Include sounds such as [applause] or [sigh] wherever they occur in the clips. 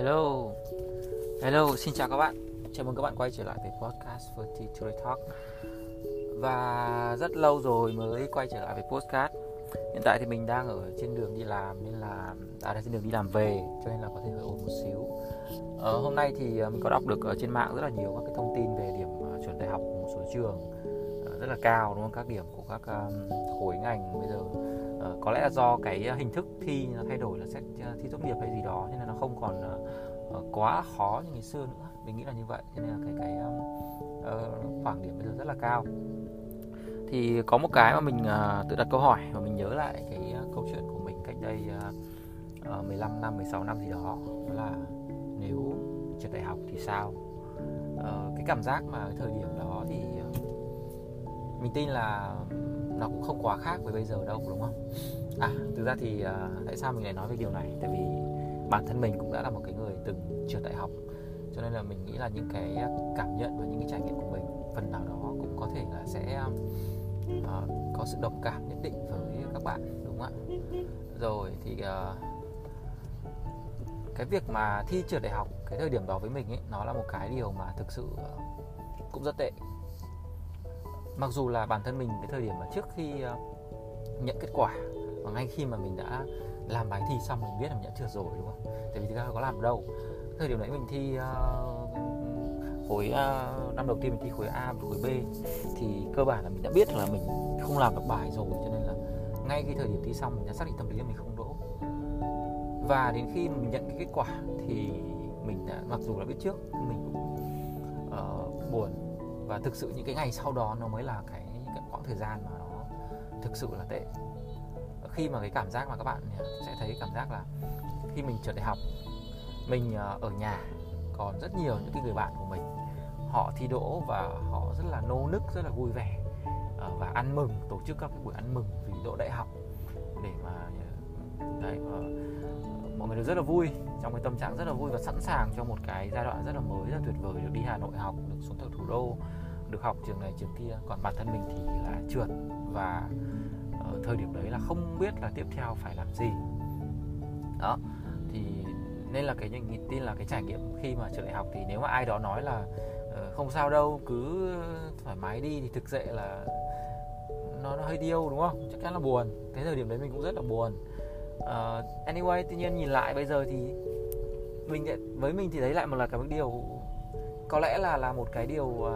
Hello. Hello, xin chào các bạn. Chào mừng các bạn quay trở lại với podcast Ferty Today Talk. Và rất lâu rồi mới quay trở lại với podcast. Hiện tại thì mình đang ở trên đường đi làm Nên là à, đang trên đường đi làm về Cho nên là có thể hơi ồn một xíu. Ờ, Hôm nay thì ờ, mình có đọc được ở trên mạng rất là nhiều các cái thông tin về điểm ờ, chuẩn đại học một số trường ờ, Rất là cao đúng không? Các điểm của các khối ngành bây giờ uh, Có lẽ là do cái ờ, hình thức thi nó thay đổi là xét ờ, thi tốt nghiệp hay gì đó Nên là nó không còn uh, quá khó như ngày xưa nữa. Mình nghĩ là như vậy cho nên là cái cái uh, khoảng điểm bây giờ rất là cao. Thì có một cái mà mình uh, tự đặt câu hỏi và mình nhớ lại cái uh, câu chuyện của mình cách đây uh, uh, 15 năm 16 năm gì đó đó là nếu trượt đại học thì sao? Uh, cái cảm giác mà thời điểm đó thì uh, mình tin là nó cũng không quá khác với bây giờ đâu đúng không? À thực ra thì uh, tại sao mình lại nói về điều này? Tại vì bản thân mình cũng đã là một cái người từng trượt đại học cho nên là mình nghĩ là những cái cảm nhận và những cái trải nghiệm của mình phần nào đó cũng có thể là sẽ uh, có sự đồng cảm nhất định với các bạn đúng không ạ? Rồi thì uh, cái việc mà thi trượt đại học cái thời điểm đó với mình ấy nó là một cái điều mà thực sự cũng rất tệ mặc dù là bản thân mình cái thời điểm mà trước khi uh, nhận kết quả và ngay khi mà mình đã làm bài thi xong mình biết là mình đã trượt rồi đúng không? Tại vì thực ra có làm đâu. Thời điểm đấy mình thi uh, khối uh, năm đầu tiên mình thi khối A và khối B thì cơ bản là mình đã biết là mình không làm được bài rồi cho nên là ngay cái thời điểm thi xong mình đã xác định tâm lý là mình không đỗ. Và đến khi mình nhận cái kết quả thì mình đã mặc dù là biết trước nhưng mình cũng uh, buồn và thực sự những cái ngày sau đó nó mới là cái, cái quãng thời gian mà nó thực sự là tệ. Khi mà cái cảm giác mà các bạn sẽ thấy cảm giác là khi mình trượt đại học mình ờ, ở nhà còn rất nhiều những cái người bạn của mình. Họ thi đỗ và họ rất là nô nức rất là vui vẻ ờ, và ăn mừng tổ chức các cái buổi ăn mừng vì đỗ đại học để mà ờ, đấy, mọi người đều rất là vui trong cái tâm trạng rất là vui và sẵn sàng cho một cái giai đoạn rất là mới rất là tuyệt vời được đi Hà Nội học được xuống tận thủ đô được học trường này trường kia còn bản thân mình thì là trượt. Và ở thời điểm đấy là không biết là tiếp theo phải làm gì. Đó thì nên là cái mình tin là cái trải nghiệm khi mà trở lại học thì nếu mà ai đó nói là ờ, không sao đâu cứ thoải mái đi thì thực sự là nó nó hơi điêu đúng không? Chắc chắn là buồn. Cái thời điểm đấy mình cũng rất là buồn. Uh, anyway tuy nhiên nhìn lại bây giờ thì mình với mình thì đấy lại một là cái điều có lẽ là là một cái điều uh,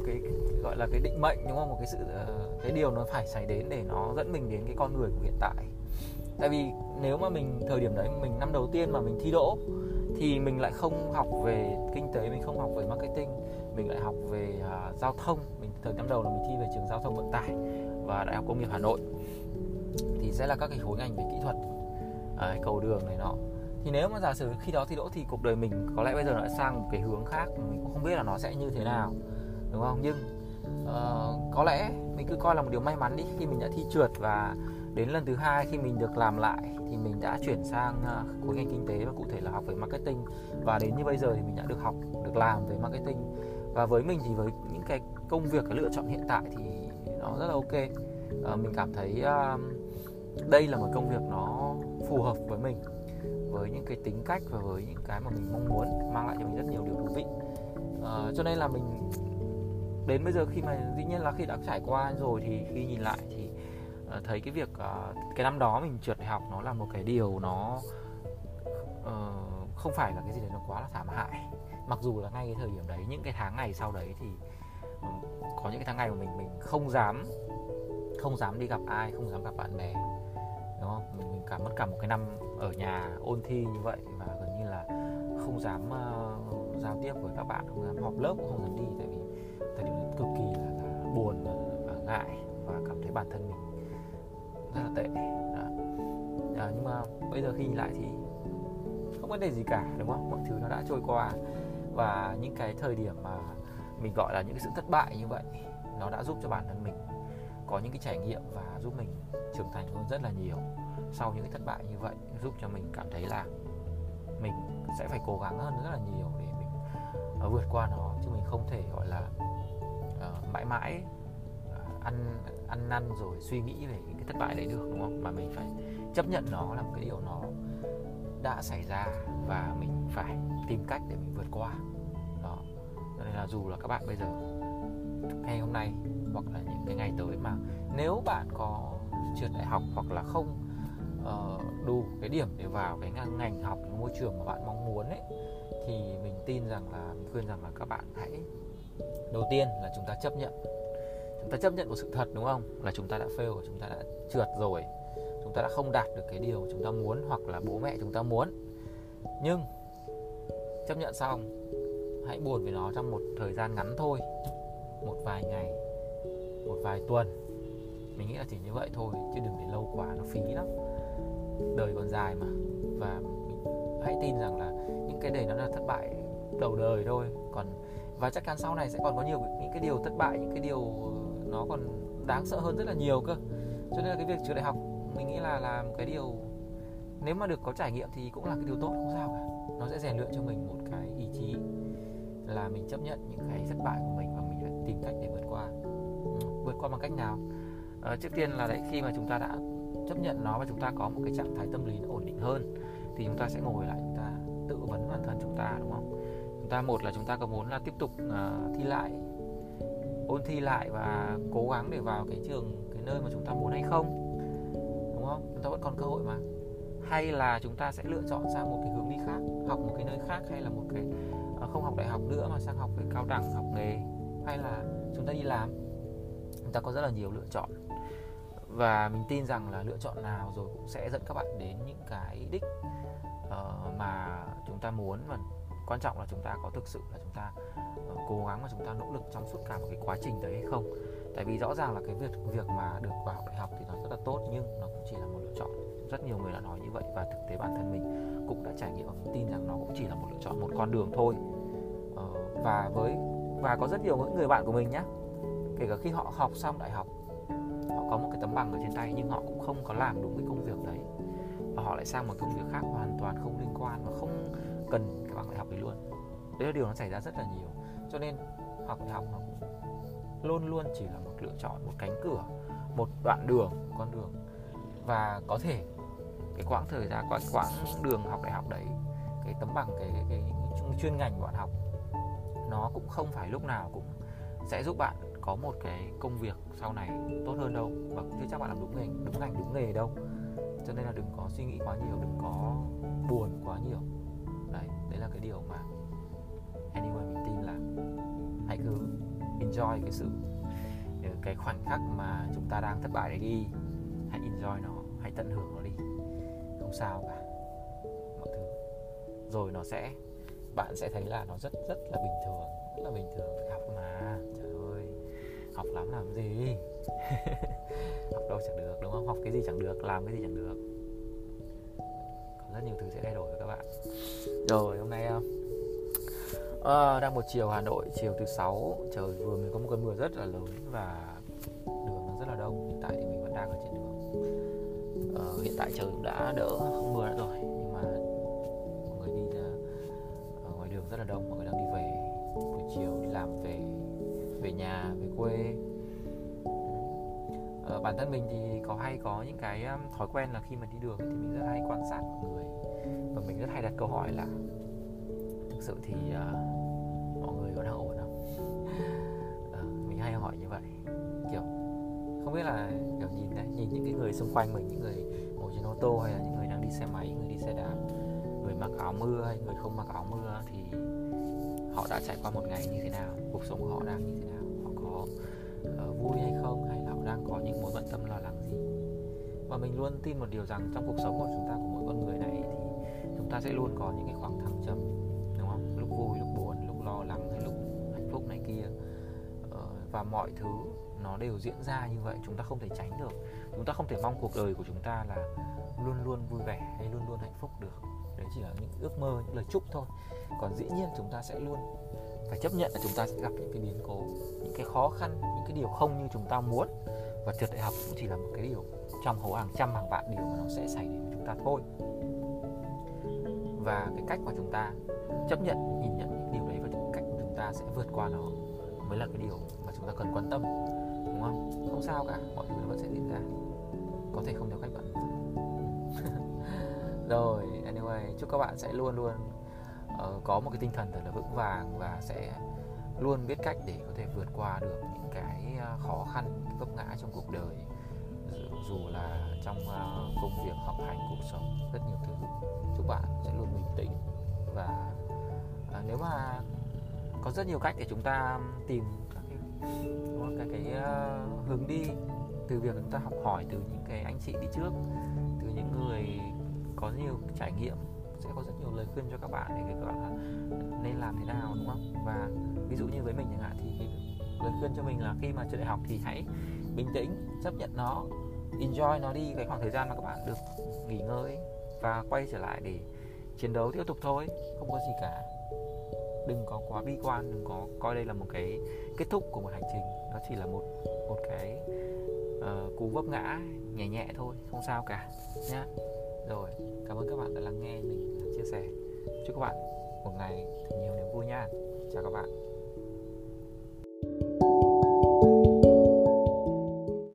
một cái gọi là cái định mệnh đúng không? Một cái sự ờ, cái điều nó phải xảy đến để nó dẫn mình đến cái con người của hiện tại. Tại vì nếu mà mình thời điểm đấy mình năm đầu tiên mà mình thi đỗ thì mình lại không học về kinh tế mình không học về marketing mình lại học về uh, giao thông. Mình thời năm đầu là mình thi về trường giao thông vận tải và đại học công nghiệp hà nội. Thì sẽ là các cái khối ngành về kỹ thuật uh, cầu đường này nọ. Thì nếu mà giả sử khi đó thi đỗ thì cuộc đời mình có lẽ bây giờ nó lại sang một cái hướng khác mình cũng không biết là nó sẽ như thế nào đúng không? Nhưng uh, có lẽ mình cứ coi là một điều may mắn đi. Khi mình đã thi trượt và đến lần thứ hai khi mình được làm lại thì mình đã chuyển sang ờ, khối ngành kinh tế và cụ thể là học về marketing. Và đến như bây giờ thì mình đã được học được làm về marketing. Và với mình thì với những cái công việc cái lựa chọn hiện tại thì nó rất là ok. Ờ, mình cảm thấy uh, đây là một công việc nó phù hợp với mình với những cái tính cách và với những cái mà mình mong muốn mang lại cho mình rất nhiều điều thú vị. Cho nên là mình đến bây giờ khi mà dĩ nhiên là khi đã trải qua rồi thì khi nhìn lại thì uh, thấy cái việc uh, cái năm đó mình trượt đại học nó là một cái điều nó uh, không phải là cái gì đấy nó quá là thảm hại. Mặc dù là ngay cái thời điểm đấy những cái tháng ngày sau đấy thì ừ, có những cái tháng ngày mà mình mình không dám không dám đi gặp ai không dám gặp bạn bè đúng không? Mình mình cả mất cả một cái năm ở nhà ôn thi như vậy và gần như là không dám uh, giao tiếp với các bạn không dám họp lớp cũng không dám đi tại cực kỳ là, là buồn và, ngại và cảm thấy bản thân mình rất là tệ đó. À, nhưng mà bây giờ khi nhìn lại thì không vấn đề gì cả đúng không mọi thứ nó đã trôi qua và những cái thời điểm mà mình gọi là những cái sự thất bại như vậy nó đã giúp cho bản thân mình có những cái trải nghiệm và giúp mình trưởng thành hơn rất là nhiều sau những cái thất bại như vậy giúp cho mình cảm thấy là mình sẽ phải cố gắng hơn rất là nhiều để mình ờ, vượt qua nó chứ mình không thể gọi là mãi mãi à, ăn ăn năn rồi suy nghĩ về những cái thất bại đấy được đúng không? Mà mình phải chấp nhận nó là một cái điều nó đã xảy ra và mình phải tìm cách để mình vượt qua. Đó. Cho nên là dù là các bạn bây giờ ngày hôm nay hoặc là những cái ngày tới mà nếu bạn có trượt đại học hoặc là không uh, đủ cái điểm để vào cái ngành, ngành học cái môi trường mà bạn mong muốn ấy thì mình tin rằng là mình khuyên rằng là các bạn hãy đầu tiên là chúng ta chấp nhận. Chúng ta chấp nhận một sự thật, đúng không? Là chúng ta đã fail chúng ta đã trượt rồi. Chúng ta đã không đạt được cái điều chúng ta muốn hoặc là bố mẹ chúng ta muốn. Nhưng chấp nhận xong hãy buồn với nó trong một thời gian ngắn thôi. Một vài ngày, một vài tuần. Mình nghĩ là chỉ như vậy thôi, chứ đừng để lâu quá, nó phí lắm. Đời còn dài mà. Và hãy tin rằng là những cái đấy nó là thất bại đầu đời thôi. Còn và chắc chắn sau này sẽ còn có nhiều những cái điều thất bại những cái điều ờ, nó còn đáng sợ hơn rất là nhiều cơ. Cho nên là cái việc trường đại học mình nghĩ là làm cái điều nếu mà được có trải nghiệm thì cũng là cái điều tốt không sao cả. Nó sẽ rèn luyện cho mình một cái ý chí là mình chấp nhận những cái thất bại của mình và mình phải tìm cách để vượt qua. Ừ, vượt qua bằng cách nào? À, trước tiên là đấy khi mà chúng ta đã chấp nhận nó và chúng ta có một cái trạng thái tâm lý nó ổn định hơn thì chúng ta sẽ ngồi lại chúng ta tự vấn bản thân chúng ta đúng không? Ta một là chúng ta có muốn là tiếp tục uh, thi lại ôn thi lại và cố gắng để vào cái trường cái nơi mà chúng ta muốn hay không? Đúng không? Chúng ta vẫn còn cơ hội mà. Hay là chúng ta sẽ lựa chọn sang một cái hướng đi khác học một cái nơi khác hay là một cái uh, không học đại học nữa mà sang học về cao đẳng học nghề? Hay là chúng ta đi làm? Chúng ta có rất là nhiều lựa chọn. Và mình tin rằng là lựa chọn nào rồi cũng sẽ dẫn các bạn đến những cái đích uh, mà chúng ta muốn và quan trọng là chúng ta có thực sự là chúng ta ờ, cố gắng và chúng ta nỗ lực trong suốt cả một cái quá trình đấy hay không. Tại vì rõ ràng là cái việc việc mà được vào học đại học thì nó rất là tốt nhưng nó cũng chỉ là một lựa chọn. Rất nhiều người đã nói như vậy và thực tế bản thân mình cũng đã trải nghiệm và tin rằng nó cũng chỉ là một lựa chọn một con đường thôi. Ờ, và với và có rất nhiều những người bạn của mình nhé kể cả khi họ học xong đại học họ có một cái tấm bằng ở trên tay nhưng họ cũng không có làm đúng cái công việc đấy. Và họ lại sang một công việc khác hoàn toàn không liên quan và không cần bằng đại học đấy luôn. Đấy là điều nó xảy ra rất là nhiều. Cho nên học đại học nó cũng luôn luôn chỉ là một lựa chọn một cánh cửa một đoạn đường một con đường. Và có thể cái quãng thời gian quãng quãng đường học đại học đấy cái tấm bằng cái, cái, cái chuyên ngành của bạn học nó cũng không phải lúc nào cũng sẽ giúp bạn có một cái công việc sau này tốt hơn đâu. Và cũng chưa chắc bạn làm đúng ngành đúng ngành đúng nghề đâu. Cho nên là đừng có suy nghĩ quá nhiều đừng có buồn quá nhiều đấy là cái điều mà anyway mình tin là hãy cứ enjoy cái sự ờ, cái khoảnh khắc mà chúng ta đang thất bại đấy đi. Hãy enjoy nó, hãy tận hưởng nó đi. Không sao cả. Mọi thứ. Rồi nó sẽ, bạn sẽ thấy là nó rất rất là bình thường, rất là bình thường. Học mà. Trời ơi, học lắm làm gì? [laughs] Học đâu chẳng được, đúng không? Học cái gì chẳng được, làm cái gì chẳng được rất nhiều thứ sẽ thay đổi với các bạn. Rồi hôm nay à, đang một chiều Hà Nội chiều thứ sáu trời vừa mới có một cơn mưa rất là lớn và đường nó rất là đông. Hiện tại thì mình vẫn đang ở trên đường. À, hiện tại trời cũng đã đỡ không mưa nữa rồi nhưng mà mọi người đi ra ở ngoài đường rất là đông. Mọi người đang đi về buổi chiều đi làm về về nhà về quê uh, bản thân mình thì có hay có những cái um, thói quen là khi mà đi đường thì mình rất hay quan sát mọi người và mình rất hay đặt câu hỏi là thực sự thì uh, mọi người có đang ổn không? Uh, mình hay hỏi như vậy kiểu không biết là kiểu nhìn đấy nhìn những cái người xung quanh mình những người ngồi trên ô tô hay là những người đang đi xe máy người đi xe đạp người mặc áo mưa hay người không mặc áo mưa thì họ đã trải qua một ngày như thế nào cuộc sống của họ đang như thế nào họ có uh, vui hay không? Hay là họ đang có những mối bận tâm lo lắng gì? Và mình luôn tin một điều rằng trong cuộc sống của chúng ta của mỗi con người này thì chúng ta sẽ luôn có những cái khoảng thăng trầm đúng không? Lúc vui lúc buồn lúc lo lắng hay lúc hạnh phúc này kia. Uh, và mọi thứ nó đều diễn ra như vậy chúng ta không thể tránh được. Chúng ta không thể mong cuộc đời của chúng ta là luôn luôn vui vẻ hay luôn luôn hạnh phúc được. Đấy chỉ là những ước mơ những lời chúc thôi. Còn dĩ nhiên chúng ta sẽ luôn phải chấp nhận là chúng ta sẽ gặp những cái biến cố, những cái khó khăn, những cái điều không như chúng ta muốn. Và trượt đại học cũng chỉ là một cái điều trong hầu hàng trăm hàng vạn điều mà nó sẽ xảy đến với chúng ta thôi. Và cái cách mà chúng ta chấp nhận, nhìn nhận những điều đấy và cái cách mà chúng ta sẽ vượt qua nó mới là cái điều mà chúng ta cần quan tâm, đúng không? Không sao cả, mọi thứ vẫn sẽ diễn ra. Có thể không theo cách bạn. [laughs] Rồi, anyway, chúc các bạn sẽ luôn luôn uh, có một cái tinh thần thật là vững vàng và sẽ luôn biết cách để có thể vượt qua được những cái ờ, khó khăn những vấp ngã trong cuộc đời. Dù là trong ờ, công việc học hành cuộc sống rất nhiều thứ. Chúc bạn sẽ luôn bình tĩnh và uh, nếu mà có rất nhiều cách để chúng ta tìm các cái cái, cái uh, hướng đi từ việc chúng ta học hỏi từ những cái anh chị đi trước từ những người có nhiều trải nghiệm sẽ có rất nhiều lời khuyên cho các bạn để các bạn là nên làm thế nào đúng không? Và ví dụ như với mình chẳng hạn thì cái lời khuyên cho mình là khi mà chưa đại học thì hãy bình tĩnh chấp nhận nó enjoy nó đi cái khoảng thời gian mà các bạn được nghỉ ngơi và quay trở lại để chiến đấu tiếp tục thôi không có gì cả. Đừng có quá bi quan đừng có coi đây là một cái kết thúc của một hành trình nó chỉ là một một cái uh, cú vấp ngã nhẹ nhẹ thôi không sao cả nhá rồi, cảm ơn các bạn đã lắng nghe mình, chia sẻ. Chúc các bạn một ngày thật nhiều niềm vui nha. Chào các bạn.